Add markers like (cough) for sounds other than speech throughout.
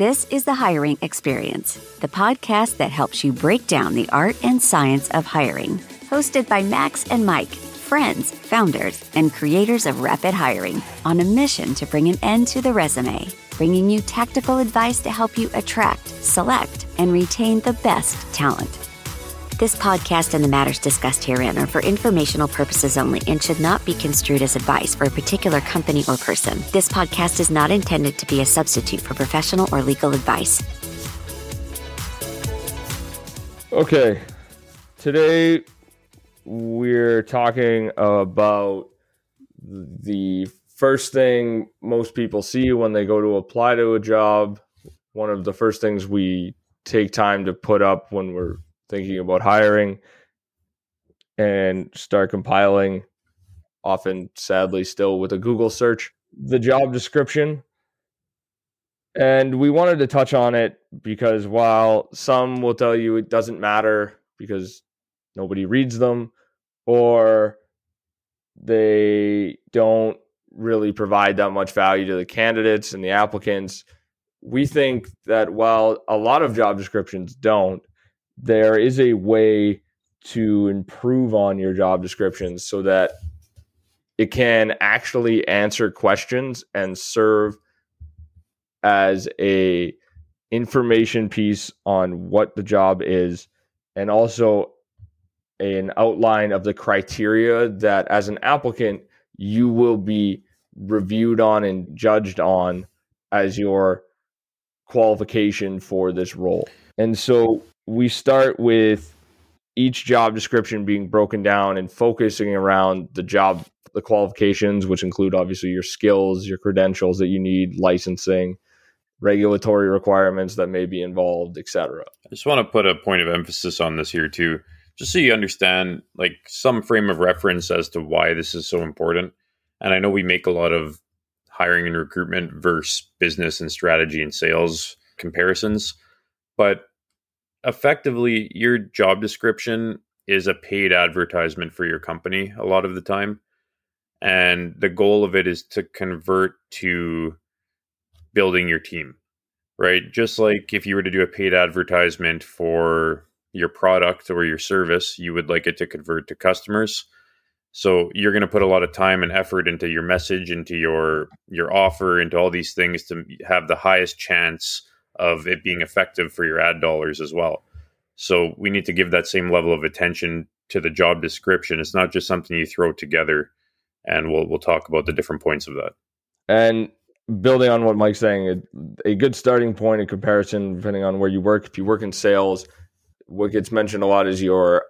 This is the Hiring Experience, the podcast that helps you break down the art and science of hiring. Hosted by Max and Mike, friends, founders, and creators of Rapid Hiring, on a mission to bring an end to the resume, bringing you tactical advice to help you attract, select, and retain the best talent. This podcast and the matters discussed herein are for informational purposes only and should not be construed as advice for a particular company or person. This podcast is not intended to be a substitute for professional or legal advice. Okay. Today we're talking about the first thing most people see when they go to apply to a job. One of the first things we take time to put up when we're thinking about hiring and start compiling, often sadly still with a Google search, the job description. And we wanted to touch on it because while some will tell you it doesn't matter because nobody reads them or they don't really provide that much value to the candidates and the applicants, we think that while a lot of job descriptions don't, there is a way to improve on your job descriptions so that it can actually answer questions and serve as a information piece on what the job is and also an outline of the criteria that as an applicant you will be reviewed on and judged on as your qualification for this role. And so we start with each job description being broken down and focusing around the job the qualifications which include obviously your skills your credentials that you need licensing regulatory requirements that may be involved etc i just want to put a point of emphasis on this here too just so you understand like some frame of reference as to why this is so important. And i know we make a lot of hiring and recruitment versus business and strategy and sales comparisons but effectively your job description is a paid advertisement for your company a lot of the time. And the goal of it is to convert to building your team right? Just like if you were to do a paid advertisement for your product or your service you would like it to convert to customers. So you're going to put a lot of time and effort into your message into your your offer into all these things to have the highest chance of it being effective for your ad dollars as well. So we need to give that same level of attention to the job description. It's not just something you throw together, and we'll we'll talk about the different points of that. And building on what Mike's saying, a, a good starting point in comparison, depending on where you work. If you work in sales, what gets mentioned a lot is your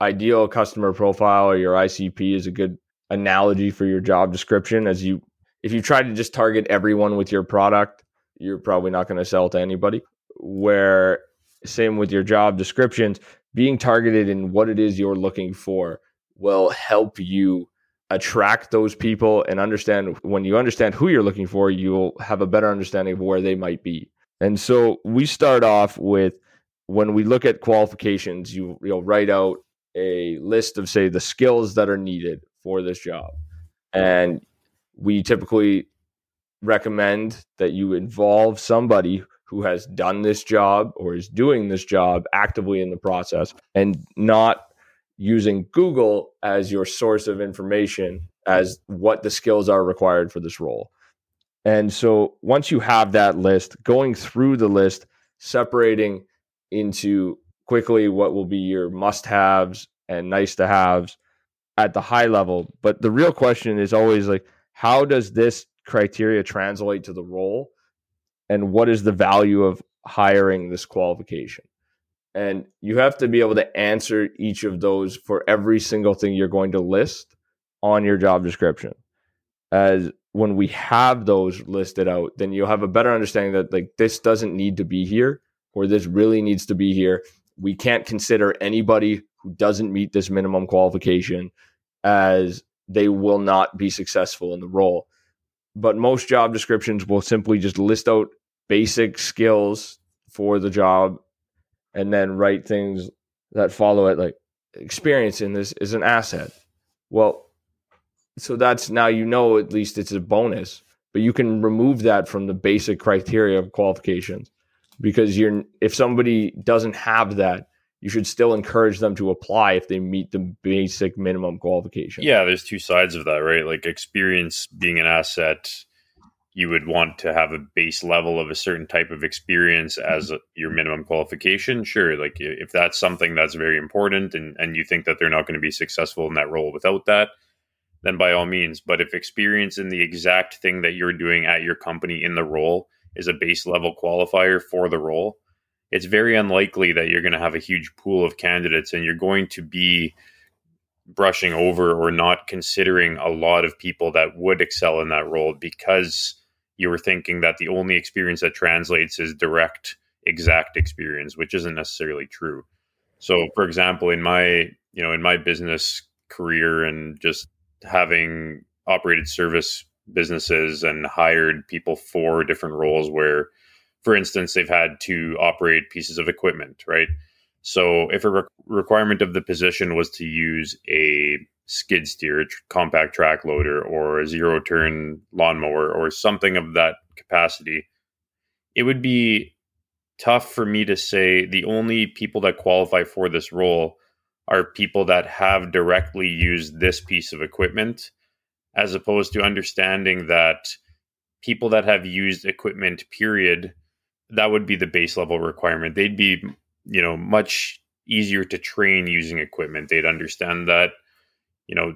ideal customer profile or your ICP is a good analogy for your job description. As you, if you try to just target everyone with your product, you're probably not going to sell to anybody. Where same with your job descriptions, being targeted in what it is you're looking for will help you attract those people and understand when you understand who you're looking for, you'll have a better understanding of where they might be. And so we start off with when we look at qualifications, you you'll write out a list of say the skills that are needed for this job. And we typically recommend that you involve somebody who has done this job or is doing this job actively in the process and not using Google as your source of information as what the skills are required for this role. And so once you have that list, going through the list, separating into quickly what will be your must haves and nice to haves at the high level. But the real question is always like, how does this criteria translate to the role? And what is the value of hiring this qualification? And you have to be able to answer each of those for every single thing you're going to list on your job description. As when we have those listed out then you'll have a better understanding that like this doesn't need to be here or this really needs to be here. We can't consider anybody who doesn't meet this minimum qualification as they will not be successful in the role but most job descriptions will simply just list out basic skills for the job and then write things that follow it like experience in this is an asset. Well so that's now you know at least it's a bonus but you can remove that from the basic criteria of qualifications because you're if somebody doesn't have that you should still encourage them to apply if they meet the basic minimum qualification. Yeah, there's two sides of that, right? Like experience being an asset, you would want to have a base level of a certain type of experience mm-hmm. as a, your minimum qualification. Sure, like if that's something that's very important and, and you think that they're not going to be successful in that role without that, then by all means. But if experience in the exact thing that you're doing at your company in the role is a base level qualifier for the role, it's very unlikely that you're going to have a huge pool of candidates and you're going to be brushing over or not considering a lot of people that would excel in that role because you were thinking that the only experience that translates is direct exact experience which isn't necessarily true. So for example in my you know in my business career and just having operated service businesses and hired people for different roles where for instance, they've had to operate pieces of equipment, right? So if a re- requirement of the position was to use a skid steer, a tr- compact track loader, or a zero turn lawnmower, or something of that capacity, it would be tough for me to say the only people that qualify for this role are people that have directly used this piece of equipment, as opposed to understanding that people that have used equipment, period, that would be the base level requirement. They'd be, you know, much easier to train using equipment. They'd understand that, you know,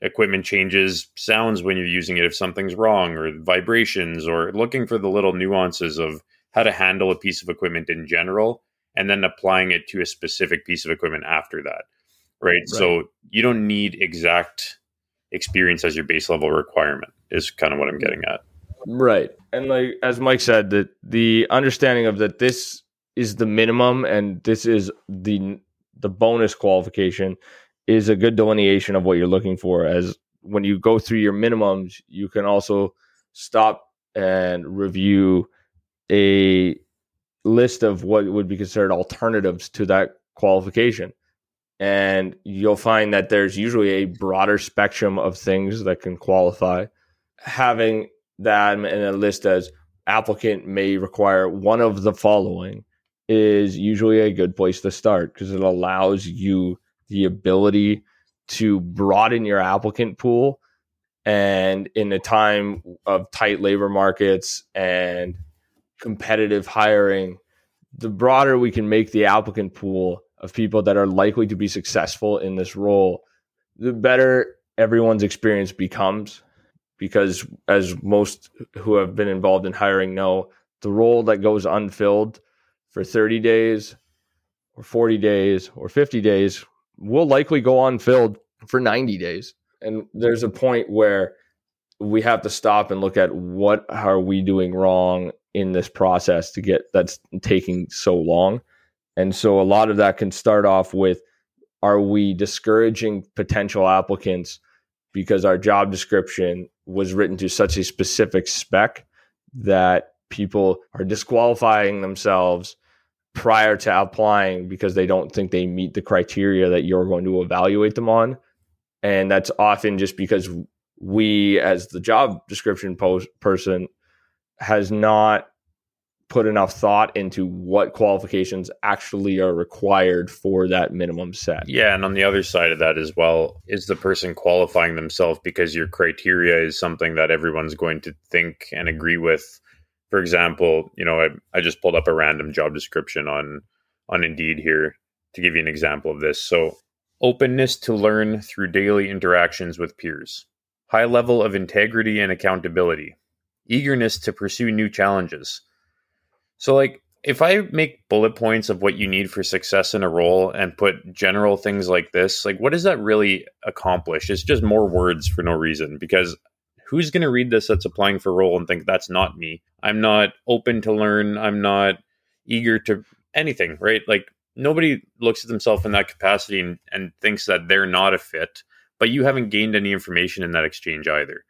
equipment changes sounds when you're using it if something's wrong or vibrations or looking for the little nuances of how to handle a piece of equipment in general and then applying it to a specific piece of equipment after that. Right? right. So you don't need exact experience as your base level requirement is kind of what I'm getting at. Right. And like as Mike said, that the understanding of that this is the minimum and this is the the bonus qualification is a good delineation of what you're looking for as when you go through your minimums, you can also stop and review a list of what would be considered alternatives to that qualification. And you'll find that there's usually a broader spectrum of things that can qualify. Having that in a list as applicant may require one of the following is usually a good place to start because it allows you the ability to broaden your applicant pool. And in a time of tight labor markets and competitive hiring the broader we can make the applicant pool of people that are likely to be successful in this role the better everyone's experience becomes because as most who have been involved in hiring know, the role that goes unfilled for 30 days or 40 days or 50 days will likely go unfilled for 90 days. And there's a point where we have to stop and look at what are we doing wrong in this process to get that's taking so long. And so a lot of that can start off with are we discouraging potential applicants because our job description was written to such a specific spec that people are disqualifying themselves prior to applying because they don't think they meet the criteria that you're going to evaluate them on. And that's often just because we, as the job description post person, has not put enough thought into what qualifications actually are required for that minimum set. Yeah, and on the other side of that as well, is the person qualifying themselves because your criteria is something that everyone's going to think and agree with. For example, you know, I, I just pulled up a random job description on on Indeed here to give you an example of this. So, openness to learn through daily interactions with peers, high level of integrity and accountability, eagerness to pursue new challenges so, like, if I make bullet points of what you need for success in a role and put general things like this, like, what does that really accomplish? It's just more words for no reason because who's going to read this that's applying for a role and think that's not me? I'm not open to learn. I'm not eager to anything, right? Like, nobody looks at themselves in that capacity and, and thinks that they're not a fit, but you haven't gained any information in that exchange either.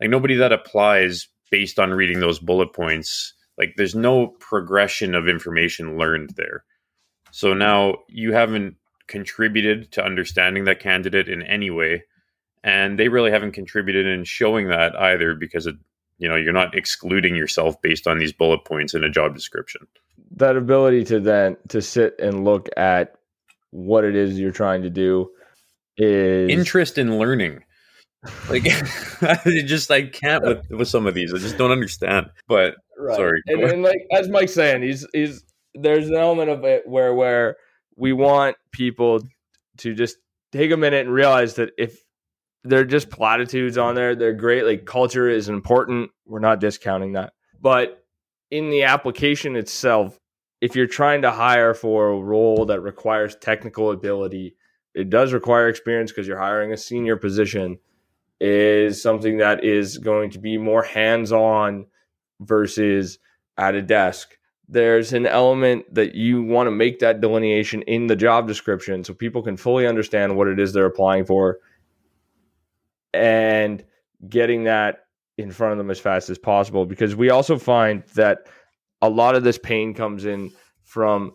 Like, nobody that applies based on reading those bullet points like there's no progression of information learned there. So now you haven't contributed to understanding that candidate in any way. And they really haven't contributed in showing that either because it, you know you're not excluding yourself based on these bullet points in a job description that ability to then to sit and look at what it is you're trying to do is interest in learning like (laughs) I just I can't with, with some of these. I just don't understand. But right. sorry. And, and, like as Mike's saying, he's he's there's an element of it where where we want people to just take a minute and realize that if they're just platitudes on there, they're great. Like culture is important. We're not discounting that. But in the application itself, if you're trying to hire for a role that requires technical ability, it does require experience because you're hiring a senior position is something that is going to be more hands on versus at a desk. There's an element that you want to make that delineation in the job description so people can fully understand what it is they're applying for and getting that in front of them as fast as possible. Because we also find that a lot of this pain comes in from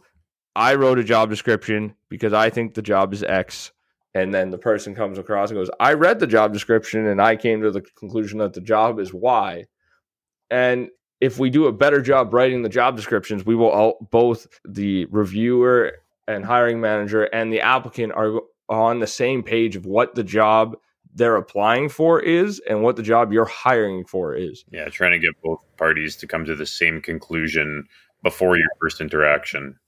I wrote a job description because I think the job is X and then the person comes across and goes, I read the job description and I came to the conclusion that the job is Y. And if we do a better job writing the job descriptions, we will all, both the reviewer and hiring manager and the applicant are on the same page of what the job they're applying for is and what the job you're hiring for is. Yeah, trying to get both parties to come to the same conclusion before your first interaction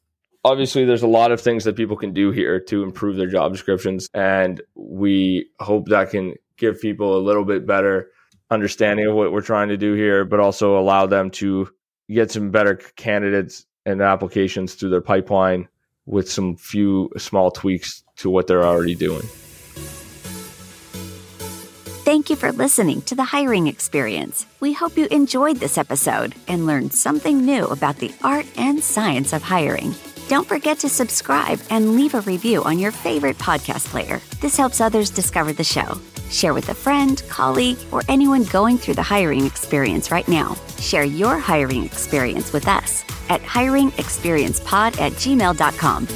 obviously there's a lot of things that people can do here to improve their job descriptions and we hope that can give people a little bit better understanding of what we're trying to do here but also allow them to get some better candidates and applications through their pipeline with some few small tweaks to what they're already doing Thank you for listening to the hiring experience. We hope you enjoyed this episode and learned something new about the art and science of hiring. Don't forget to subscribe and leave a review on your favorite podcast player. This helps others discover the show. Share with a friend, colleague, or anyone going through the hiring experience right now. Share your hiring experience with us at hiringexperiencepod at gmail.com.